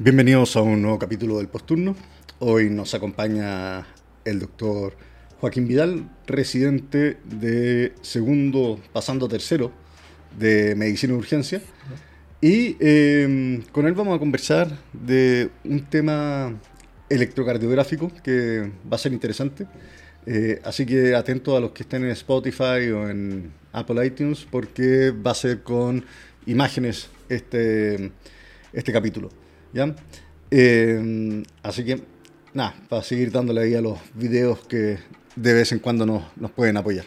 Bienvenidos a un nuevo capítulo del Posturno. Hoy nos acompaña el doctor Joaquín Vidal, residente de segundo, pasando a tercero de Medicina de Urgencia. Y em, con él vamos a conversar de un tema electrocardiográfico que va a ser interesante. Eh, así que atento a los que estén en Spotify o en Apple iTunes porque va a ser con imágenes este, este capítulo. ¿ya? Eh, así que, nada, para seguir dándole ahí a los videos que de vez en cuando nos, nos pueden apoyar.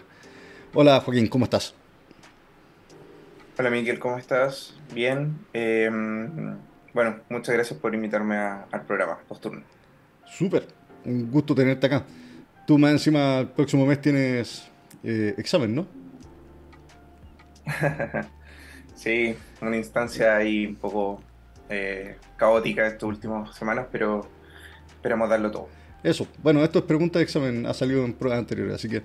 Hola Joaquín, ¿cómo estás? Hola Miguel, ¿cómo estás? Bien. Eh, bueno, muchas gracias por invitarme al programa Posturno. Súper, un gusto tenerte acá. Tú más encima el próximo mes tienes eh, examen, ¿no? sí, una instancia ahí un poco eh, caótica estas últimas semanas, pero esperamos darlo todo. Eso, bueno, esto es pregunta de examen, ha salido en pruebas anteriores, así que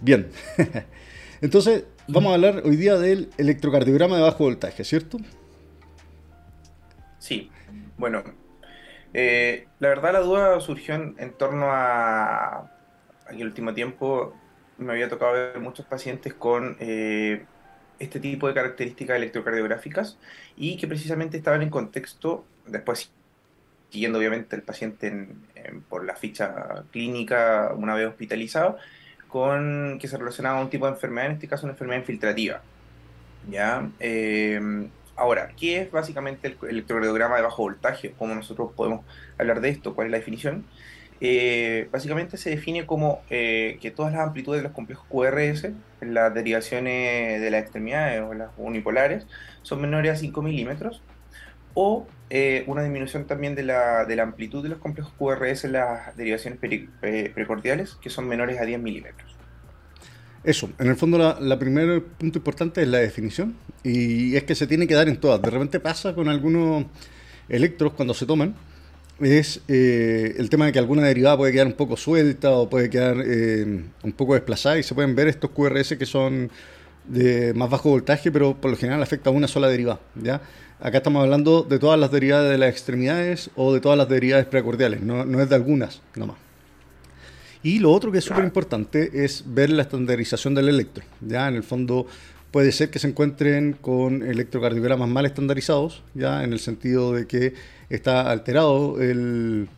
bien. Entonces, vamos a hablar hoy día del electrocardiograma de bajo voltaje, ¿cierto? Sí, bueno, eh, la verdad la duda surgió en, torno a, que el último tiempo me había tocado ver muchos pacientes con eh, este tipo de características electrocardiográficas y que precisamente estaban en contexto, después siguiendo obviamente el paciente por la ficha clínica una vez hospitalizado, con que se relacionaba a un tipo de enfermedad, en este caso una enfermedad infiltrativa. ¿ya? Em, ahora, ¿qué es básicamente el electrocardiograma de bajo voltaje? ¿Cómo nosotros podemos hablar de esto? ¿Cuál es la definición? Eh, básicamente se define como eh, que todas las amplitudes de los complejos QRS, las derivaciones de las extremidades o las unipolares, son menores a 5 milímetros, o eh, una disminución también de la, de la, amplitud de los complejos QRS en las derivaciones precordiales, que son menores a 10 milímetros. Eso, en el fondo la, la primer punto importante es la definición, y es que se tiene que dar en todas. De repente pasa con algunos electros cuando se toman, es eh, el tema de que alguna derivada puede quedar un poco suelta o puede quedar eh, un poco desplazada y se pueden ver estos QRS que son de más bajo voltaje, pero por lo general afecta a una sola derivada. ¿ya? Acá estamos hablando de todas las derivadas de las extremidades o de todas las derivadas precordiales, no, no es de algunas nomás. Y lo otro que es súper importante es ver la estandarización del electro. ¿ya? En el fondo puede ser que se encuentren con electrocardiogramas mal estandarizados, ya en el sentido de que está alterado el,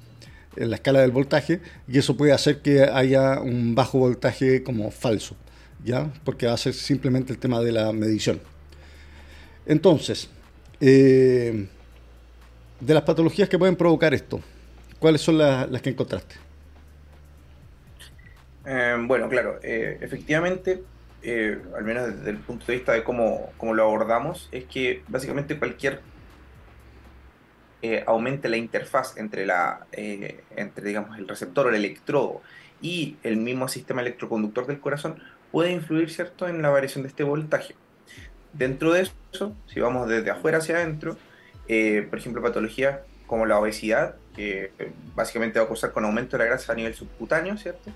la escala del voltaje y eso puede hacer que haya un bajo voltaje como falso, ¿ya? Porque va a ser simplemente el tema de la medición. Entonces, eh, de las patologías que pueden provocar esto, ¿cuáles son las, que encontraste? Eh, bueno, claro, eh, efectivamente, al menos desde el punto de vista de cómo, cómo lo abordamos, es que básicamente cualquier aumente la interfaz entre, la, entre digamos, el receptor el electrodo y el mismo sistema electroconductor del corazón, puede influir ¿cierto? en la variación de este voltaje. Dentro de eso, si vamos desde afuera hacia adentro, eh, por ejemplo, patologías como la obesidad, que básicamente va a causar con aumento de la grasa a nivel subcutáneo, ¿cierto?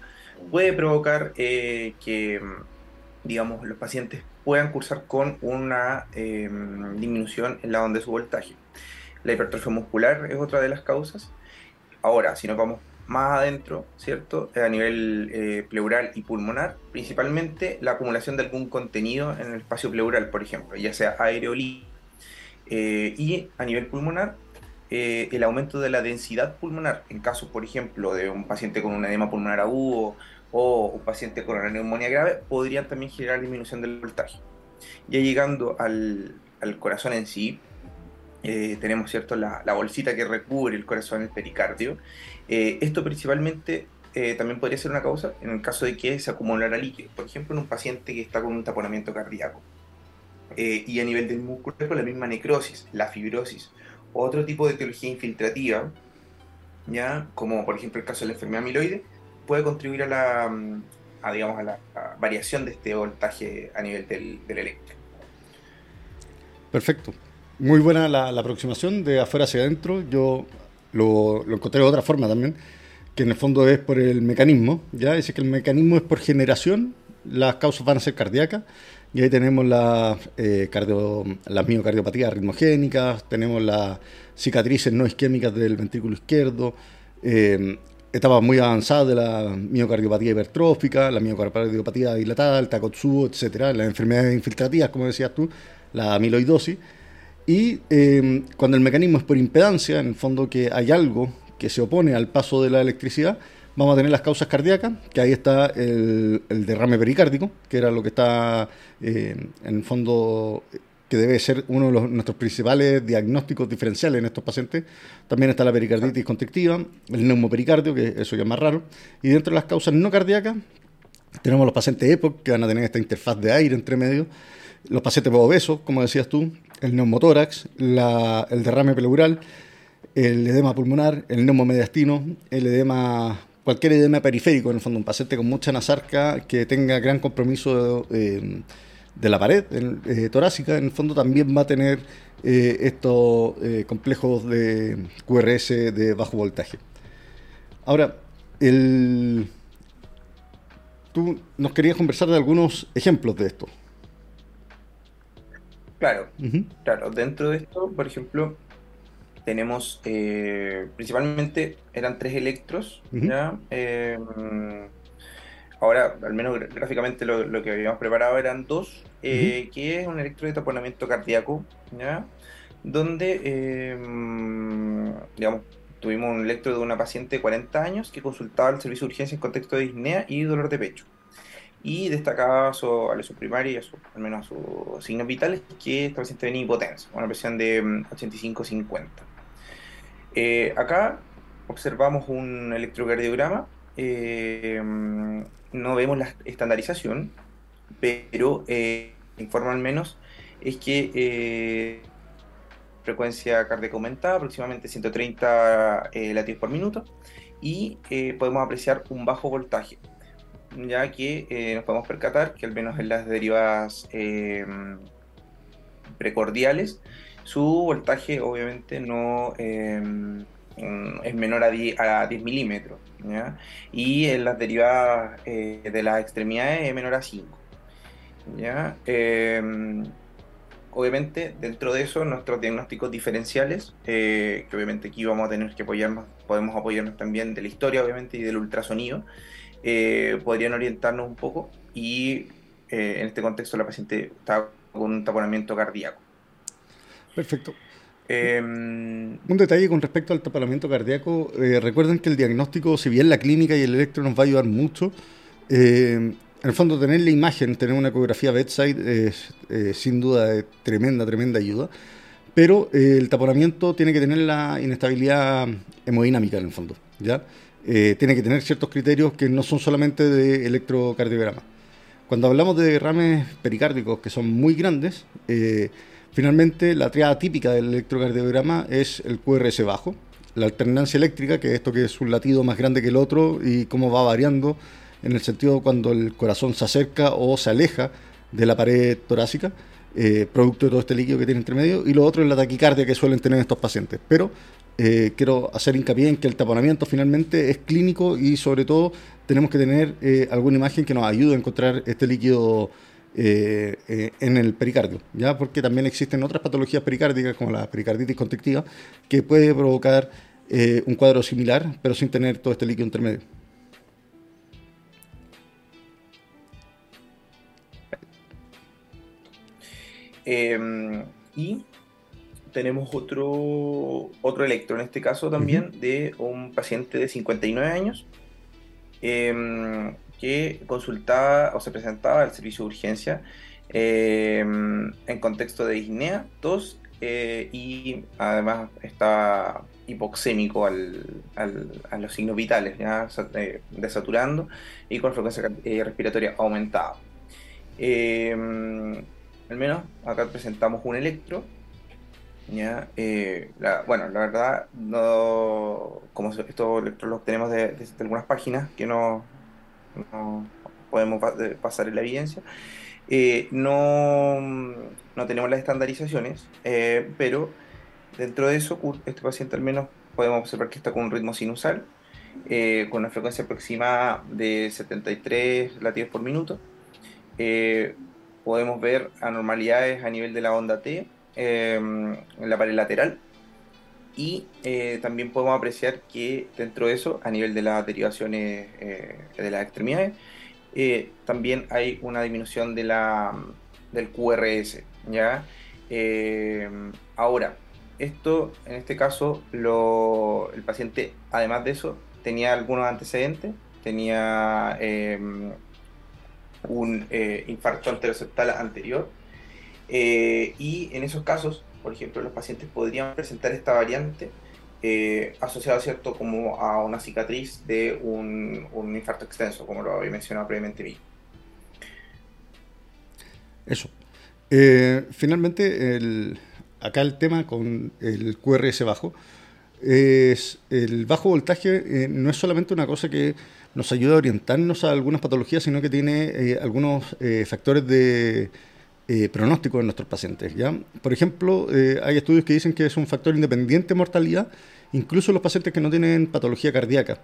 Puede provocar que, digamos, los pacientes puedan cursar con una disminución en la onda de su voltaje. La hipertrofia muscular es otra de las causas. Ahora, si nos vamos más adentro, ¿cierto? A nivel eh, pleural y pulmonar, principalmente la acumulación de algún contenido en el espacio pleural, por ejemplo, ya sea aire o eh, y a nivel pulmonar, eh, el aumento de la densidad pulmonar, en caso, por ejemplo, de un paciente con un edema pulmonar agudo o un paciente con una neumonía grave, podrían también generar disminución del voltaje. Ya llegando al, al corazón en sí, eh, tenemos cierto la, bolsita que recubre el corazón, el pericardio. Eh, esto principalmente eh, también podría ser una causa en el caso de que se acumulara líquido, por ejemplo, en un paciente que está con un taponamiento cardíaco. y a nivel del músculo, la misma necrosis, la fibrosis, otro tipo de etiología infiltrativa, ya como por ejemplo el caso de la enfermedad amiloide, puede contribuir a la, a, digamos, a la variación de este voltaje a nivel del, del eléctrico. Perfecto. Muy buena la, aproximación de afuera hacia adentro. Yo lo, encontré de otra forma también, que en el fondo es por el mecanismo. ¿ya? Dice que el mecanismo es por generación, las causas van a ser cardíacas. Y ahí tenemos la, eh, cardio, las miocardiopatías ritmogénicas, tenemos las cicatrices no isquémicas del ventrículo izquierdo, eh, etapas muy avanzadas de la miocardiopatía hipertrófica, la miocardiopatía dilatada, el Takotsubo, etcétera, las enfermedades infiltrativas, como decías tú, la amiloidosis. Y eh, cuando el mecanismo es por impedancia, en el fondo que hay algo que se opone al paso de la electricidad, vamos a tener las causas cardíacas, que ahí está el, derrame pericárdico, que era lo que está eh, en el fondo que debe ser uno de nuestros principales diagnósticos diferenciales en estos pacientes. También está la pericarditis constrictiva, el neumopericardio, que eso ya es más raro. Y dentro de las causas no cardíacas, tenemos los pacientes EPOC, que van a tener esta interfaz de aire entre medio, los pacientes obesos, como decías tú, el neumotórax, el derrame pleural, el edema pulmonar, el neumomediastino, el edema cualquier edema periférico, en el fondo, un paciente con mucha nasarca que tenga gran compromiso eh, de la pared eh, torácica, en el fondo también va a tener eh, estos complejos de QRS de bajo voltaje. Ahora, el... tú nos querías conversar de algunos ejemplos de esto. Claro, claro. Dentro de esto, por ejemplo, tenemos eh, principalmente eran tres electros, ¿ya? Em, ahora, al menos gráficamente lo, que habíamos preparado eran dos, eh, que es un electro de taponamiento cardíaco, ¿ya? Donde, em, digamos, tuvimos un electro de una paciente de 40 años que consultaba el servicio de urgencia en contexto de disnea y dolor de pecho y destacaba su, a lesión primaria, su, al menos a sus signos vitales, que esta paciente tenía hipotensa, una presión de 85-50. Mm, eh, acá observamos un electrocardiograma, eh, mm, no vemos la estandarización, pero eh, informa al menos es que frecuencia cardíaca aumentada, aproximadamente 130 latidos por minuto, y podemos apreciar un bajo voltaje ya que eh, nos podemos percatar que al menos en las derivadas eh, precordiales, su voltaje obviamente no eh, es menor a 10, a 10 milímetros, y en las derivadas de las extremidades es menor a 5. ¿ya? obviamente dentro de eso nuestros diagnósticos diferenciales, que obviamente aquí vamos a tener que apoyarnos, podemos apoyarnos también de la historia obviamente y del ultrasonido, eh, podrían orientarnos un poco y eh, en este contexto la paciente está con un taponamiento cardíaco. Perfecto. Em, un detalle con respecto al taponamiento cardíaco, eh, recuerden que el diagnóstico, si bien la clínica y el electro nos va a ayudar mucho, en el fondo tener la imagen, tener una ecografía bedside es sin duda de tremenda, tremenda ayuda, pero el taponamiento tiene que tener la inestabilidad hemodinámica en el fondo, ¿ya? Eh, tiene que tener ciertos criterios que no son solamente de electrocardiograma. Cuando hablamos de derrames pericárdicos que son muy grandes, eh, finalmente la triada típica del electrocardiograma es el QRS bajo, la alternancia eléctrica, que es esto que es un latido más grande que el otro y cómo va variando en el sentido cuando el corazón se acerca o se aleja de la pared torácica, eh, producto de todo este líquido que tiene entre medio, y lo otro es la taquicardia que suelen tener estos pacientes. Pero eh, quiero hacer hincapié en que el taponamiento finalmente es clínico y sobre todo tenemos que tener eh, alguna imagen que nos ayude a encontrar este líquido eh, en el pericardio, ¿ya? porque también existen otras patologías pericárdicas como la pericarditis constrictiva que puede provocar un cuadro similar pero sin tener todo este líquido intermedio. Em, y tenemos otro, otro electro, en este caso también, de un paciente de 59 años em, que consultaba o se presentaba al servicio de urgencia em, en contexto de disnea, tos eh, y además estaba hipoxémico al, a los signos vitales, ya eh, desaturando y con frecuencia eh, respiratoria aumentada. Em, al menos acá presentamos un electro Eh, bueno, la verdad, no, como esto lo tenemos de, algunas páginas que no, podemos pasar en la evidencia. no, no tenemos las estandarizaciones, pero dentro de eso, este paciente al menos podemos observar que está con un ritmo sinusal, con una frecuencia aproximada de 73 latidos por minuto. podemos ver anormalidades a nivel de la onda T en la pared lateral y eh, también podemos apreciar que dentro de eso, a nivel de las derivaciones eh, de las extremidades, eh, también hay una disminución de la, del QRS. ¿ya? ahora, esto, en este caso, lo, el paciente, además de eso, tenía algunos antecedentes, tenía un infarto anteroseptal anterior, y en esos casos por ejemplo, los pacientes podrían presentar esta variante eh, asociada ¿cierto? como a una cicatriz de un, infarto extenso, como lo había mencionado previamente mí. Eso. Eh, finalmente, acá el tema con el QRS bajo el bajo voltaje eh, no es solamente una cosa que nos ayuda a orientarnos a algunas patologías, sino que tiene algunos factores de eh, pronóstico en nuestros pacientes. ¿ya? Por ejemplo, eh, hay estudios que dicen que es un factor independiente de mortalidad, incluso en los pacientes que no tienen patología cardíaca.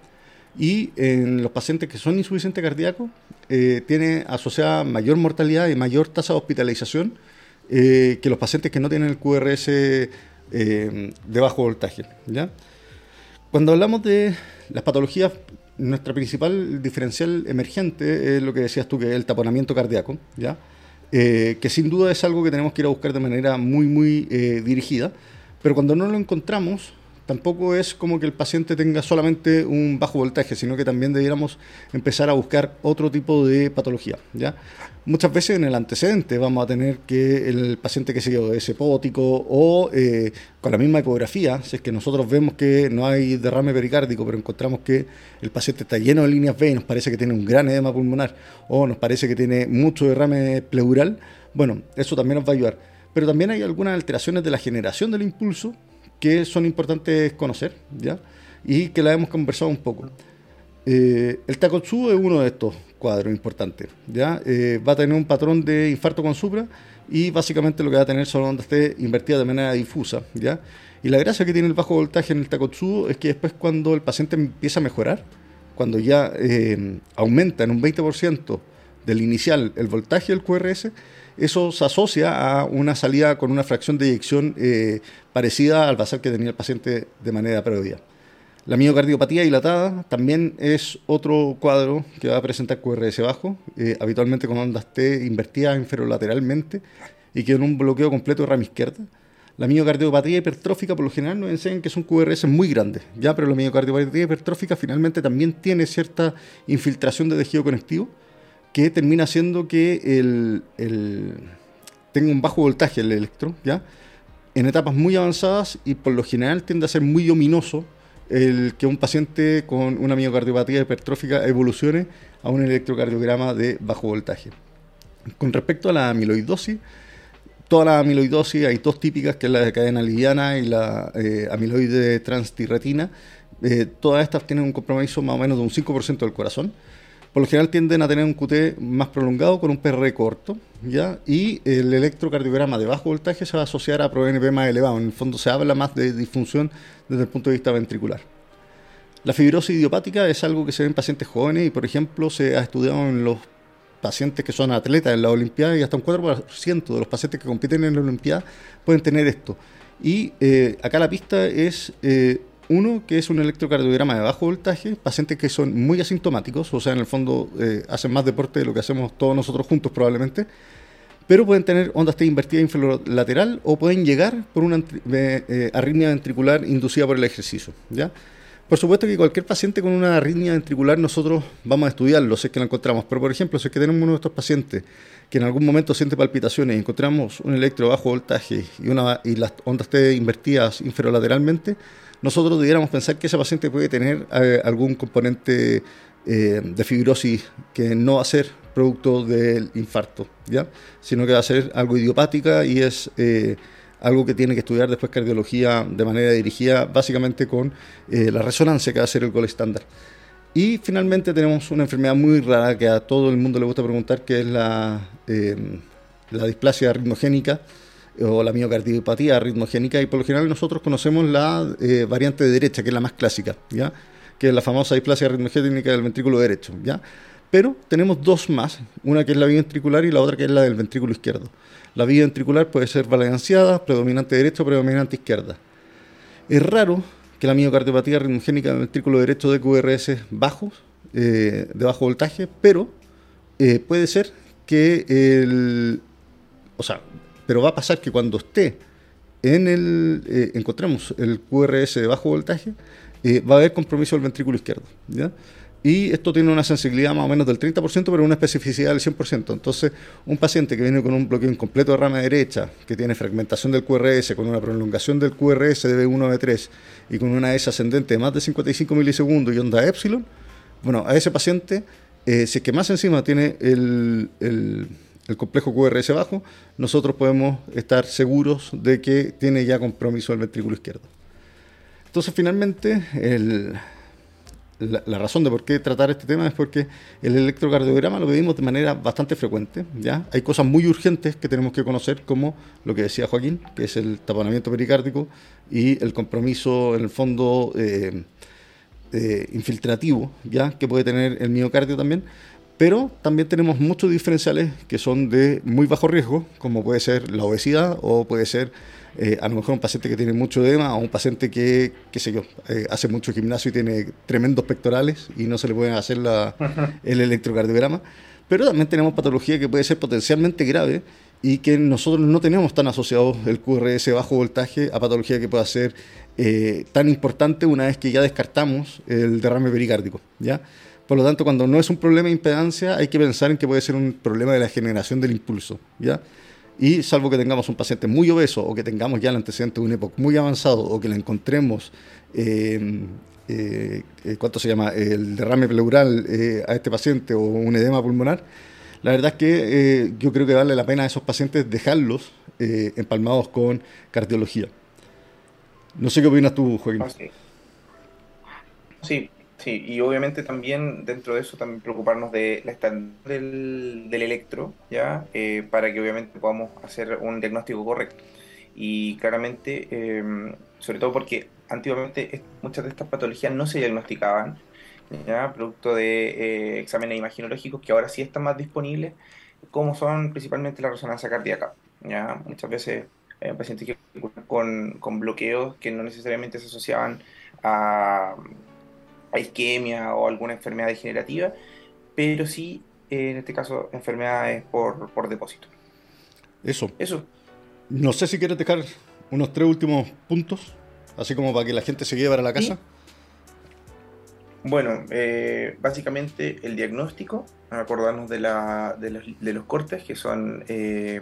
Y en los pacientes que son insuficientes cardíacos, eh, tiene asociada mayor mortalidad y mayor tasa de hospitalización que los pacientes que no tienen el QRS de bajo voltaje. ¿ya? Cuando hablamos de las patologías, nuestra principal diferencial emergente es lo que decías tú, que es el taponamiento cardíaco. ¿ya? Eh, que sin duda es algo que tenemos que ir a buscar de manera muy, muy eh, dirigida, pero cuando no lo encontramos, tampoco es como que el paciente tenga solamente un bajo voltaje, sino que también debiéramos empezar a buscar otro tipo de patología. ¿ya? Muchas veces en el antecedente vamos a tener que el paciente que se es hepótico o eh, con la misma ecografía, si es que nosotros vemos que no hay derrame pericárdico, pero encontramos que el paciente está lleno de líneas B y nos parece que tiene un gran edema pulmonar o nos parece que tiene mucho derrame pleural, bueno, eso también nos va a ayudar. Pero también hay algunas alteraciones de la generación del impulso que son importantes conocer, ¿ya? Y que la hemos conversado un poco. Eh, el Takotsu es uno de estos cuadros importantes. ¿ya? Eh, va a tener un patrón de infarto con supra y básicamente lo que va a tener son ondas T invertidas de manera difusa. ¿ya? Y la gracia que tiene el bajo voltaje en el Takotsu es que después cuando el paciente empieza a mejorar, cuando ya eh, aumenta en un 20% del inicial el voltaje del QRS, eso se asocia a una salida con una fracción de eyección parecida al basal que tenía el paciente de manera previa. La miocardiopatía dilatada también es otro cuadro que va a presentar QRS bajo, eh, habitualmente con ondas T invertidas inferolateralmente y que en un bloqueo completo de rama izquierda. La miocardiopatía hipertrófica por lo general nos enseñan que son QRS muy grandes, ya, pero la miocardiopatía hipertrófica finalmente también tiene cierta infiltración de tejido conectivo que termina haciendo que el, tenga un bajo voltaje el electro, ya, en etapas muy avanzadas y por lo general tiende a ser muy ominoso el que un paciente con una miocardiopatía hipertrófica evolucione a un electrocardiograma de bajo voltaje. Con respecto a la amiloidosis, toda la amiloidosis hay dos típicas, que es la de cadena liviana y la eh, amiloide transtirretina. Eh, todas estas tienen un compromiso más o menos de un 5% del corazón. Por lo general tienden a tener un QT más prolongado con un PR corto, ¿ya? Y el electrocardiograma de bajo voltaje se va a asociar a ProNP más elevado. En el fondo se habla más de disfunción desde el punto de vista ventricular. La fibrosis idiopática es algo que se ve en pacientes jóvenes y, por ejemplo, se ha estudiado en los pacientes que son atletas en la Olimpiada y hasta un 4% de los pacientes que compiten en la Olimpiada pueden tener esto. Y eh, acá la pista es eh, uno, que es un electrocardiograma de bajo voltaje, pacientes que son muy asintomáticos, o sea, en el fondo eh, hacen más deporte de lo que hacemos todos nosotros juntos probablemente, pero pueden tener ondas T invertida infralateral o pueden llegar por una eh, eh, arritmia ventricular inducida por el ejercicio. ¿ya? Por supuesto que cualquier paciente con una arritmia ventricular nosotros vamos a estudiarlo si es que la encontramos, pero por ejemplo, si es que tenemos uno de estos pacientes que en algún momento siente palpitaciones y encontramos un electro bajo voltaje y, una, y las ondas T invertidas infralateralmente, nosotros debiéramos pensar que ese paciente puede tener eh, algún componente eh, de fibrosis que no va a ser producto del infarto, ¿ya? sino que va a ser algo idiopática y es eh, algo que tiene que estudiar después cardiología de manera dirigida, básicamente con la resonancia que va a ser el gol estándar. Y finalmente tenemos una enfermedad muy rara que a todo el mundo le gusta preguntar, que es la, la displasia ritmogénica o la miocardiopatía ritmogénica. Y por lo general nosotros conocemos la eh, variante derecha, que es la más clásica, ¿ya? que es la famosa displasia ritmogénica del ventrículo derecho. ¿ya? Pero tenemos dos más, una que es la ventricular y la otra que es la del ventrículo izquierdo. La vía ventricular puede ser balanceada, predominante derecha o predominante izquierda. Es raro que la miocardiopatía ritmogénica del ventrículo derecho de QRS bajos, eh, de bajo voltaje, pero eh, puede ser que el. O sea, pero va a pasar que cuando esté en el. Eh, encontremos el QRS de bajo voltaje, va a haber compromiso del ventrículo izquierdo. ¿ya? Y esto tiene una sensibilidad más o menos del 30%, pero una especificidad del 100%. Entonces, un paciente que viene con un bloqueo incompleto de rama derecha, que tiene fragmentación del QRS, con una prolongación del QRS de B1 B3 y con una S ascendente de más de 55 milisegundos y onda epsilon, bueno, a ese paciente, eh, si es que más encima tiene el, el complejo QRS bajo, nosotros podemos estar seguros de que tiene ya compromiso del ventrículo izquierdo. Entonces, finalmente, el la, razón de por qué tratar este tema es porque el electrocardiograma lo vemos de manera bastante frecuente. ¿ya? Hay cosas muy urgentes que tenemos que conocer, como lo que decía Joaquín, que es el taponamiento pericárdico y el compromiso, en el fondo, eh, eh, infiltrativo, ¿ya? que puede tener el miocardio también. Pero también tenemos muchos diferenciales que son de muy bajo riesgo, como puede ser la obesidad o puede ser eh, a lo mejor un paciente que tiene mucho edema o un paciente que, qué sé yo, eh, hace mucho gimnasio y tiene tremendos pectorales y no se le puede hacer la, el electrocardiograma. Pero también tenemos patología que puede ser potencialmente grave y que nosotros no tenemos tan asociados el QRS bajo voltaje a patología que pueda ser eh, tan importante una vez que ya descartamos el derrame pericárdico. ¿ya? Por lo tanto, cuando no es un problema de impedancia, hay que pensar en que puede ser un problema de la generación del impulso. ¿ya? Y salvo que tengamos un paciente muy obeso o que tengamos ya el antecedente de un época muy avanzado o que le encontremos, eh, eh, eh, ¿cuánto se llama?, el derrame pleural a este paciente o un edema pulmonar, la verdad es que yo creo que vale la pena a esos pacientes dejarlos empalmados con cardiología. No sé qué opinas tú, Joaquín. Sí. Sí, y obviamente también dentro de eso también preocuparnos de la estándar del, electro, ¿ya? Eh, para que obviamente podamos hacer un diagnóstico correcto. Y claramente, em, sobre todo porque antiguamente muchas de estas patologías no se diagnosticaban, ¿ya? Producto de eh, exámenes imaginológicos que ahora sí están más disponibles, como son principalmente la resonancia cardíaca, ¿ya? Muchas veces hay pacientes que con, con bloqueos que no necesariamente se asociaban a isquemia o alguna enfermedad degenerativa, pero sí, en este caso, enfermedades por, por depósito. Eso. Eso. No sé si quieres dejar unos tres últimos puntos, así como para que la gente se lleve para la casa. Bueno, eh, básicamente el diagnóstico, acordarnos de, la, de, los, de los cortes que son eh,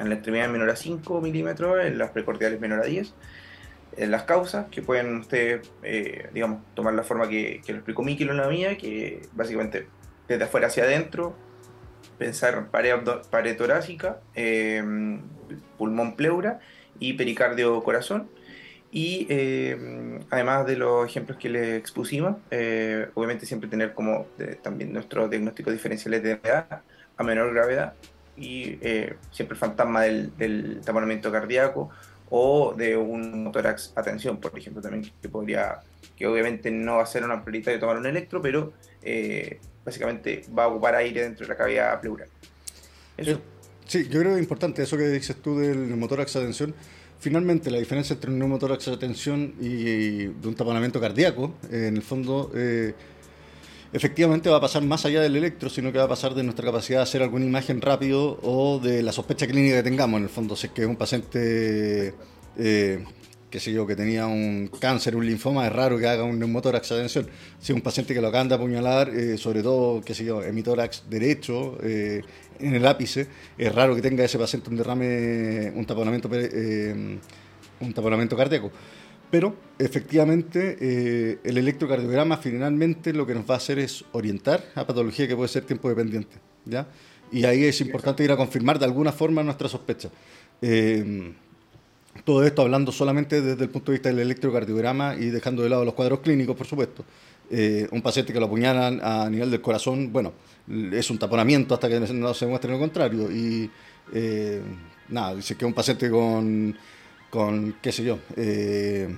en la extremidad menor a 5 milímetros, en las precordiales menor a 10 las causas, que pueden ustedes, eh, digamos, tomar la forma que, que lo explicó Miki en la mía, que básicamente desde afuera hacia adentro, pensar pared, pared torácica, em, pulmón pleura y pericardio corazón. Y em, además de los ejemplos que les expusimos, eh, obviamente siempre tener como también nuestros diagnósticos diferenciales de edad a menor gravedad y eh, siempre el fantasma del, del cardíaco o de un motorax atención, por ejemplo, también que podría, que obviamente no va a ser una prioridad de tomar un electro, pero eh, básicamente va a ocupar aire dentro de la cavidad pleural. Eso. Sí, yo creo que es importante eso que dices tú del motorax atención. Finalmente, la diferencia entre un neumotórax atención y de un taponamiento cardíaco, en el fondo, eh, efectivamente va a pasar más allá del electro, sino que va a pasar de nuestra capacidad de hacer alguna imagen rápido o de la sospecha clínica que tengamos. En el fondo, si es que es un paciente, eh, qué sé yo, que tenía un cáncer, un linfoma, es raro que haga un neumotórax de atención. Si es un paciente que lo acaban de apuñalar, eh, sobre todo, qué sé yo, hemitórax derecho, eh, en el ápice, es raro que tenga ese paciente un derrame, un taponamiento, un taponamiento cardíaco. Pero efectivamente eh, el electrocardiograma finalmente lo que nos va a hacer es orientar a patología que puede ser tiempo dependiente. ¿ya? Y ahí es importante ir a confirmar de alguna forma nuestra sospecha. Eh, todo esto hablando solamente desde el punto de vista del electrocardiograma y dejando de lado los cuadros clínicos, por supuesto. Eh, un paciente que lo apuñalan a nivel del corazón, bueno, es un taponamiento hasta que no se muestre lo contrario. Y nada, dice que un paciente con, con qué sé yo, eh,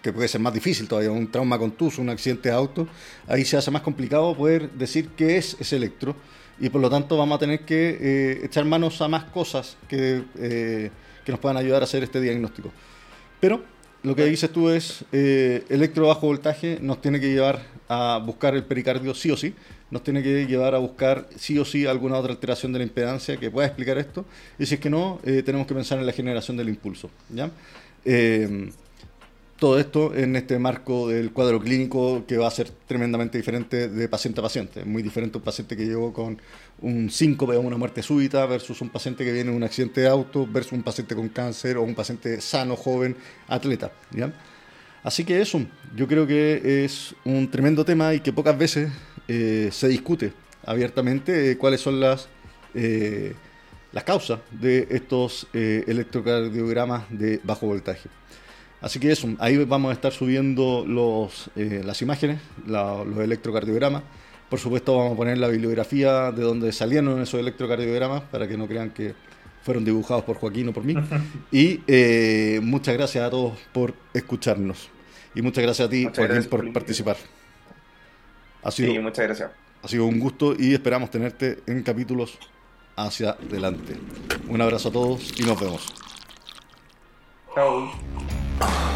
que puede ser más difícil todavía, un trauma contuso, un accidente de auto, ahí se hace más complicado poder decir qué es ese electro y por lo tanto vamos a tener que eh, echar manos a más cosas que, que nos puedan ayudar a hacer este diagnóstico. Pero lo que dices tú es, eh, electro bajo voltaje nos tiene que llevar a buscar el pericardio sí o sí, nos tiene que llevar a buscar sí o sí alguna otra alteración de la impedancia que pueda explicar esto, y si es que no, eh, tenemos que pensar en la generación del impulso. ¿ya? Eh, todo esto en este marco del cuadro clínico que va a ser tremendamente diferente de paciente a paciente. Muy diferente un paciente que llegó con un síncope o una muerte súbita versus un paciente que viene de un accidente de auto versus un paciente con cáncer o un paciente sano, joven, atleta. ¿ya? Así que eso, yo creo que es un tremendo tema y que pocas veces eh, se discute abiertamente cuáles son las, eh, las causas de estos eh, electrocardiogramas de bajo voltaje. Así que eso, ahí vamos a estar subiendo los, eh, las imágenes, los electrocardiogramas. Por supuesto vamos a poner la bibliografía de donde salieron esos electrocardiogramas para que no crean que fueron dibujados por Joaquín o por mí. Y eh, muchas gracias a todos por escucharnos. Y muchas gracias a ti, Joaquín, por participar. Ha sido, sí, muchas gracias. Ha sido un gusto y esperamos tenerte en capítulos hacia adelante. Un abrazo a todos y nos vemos. Chao.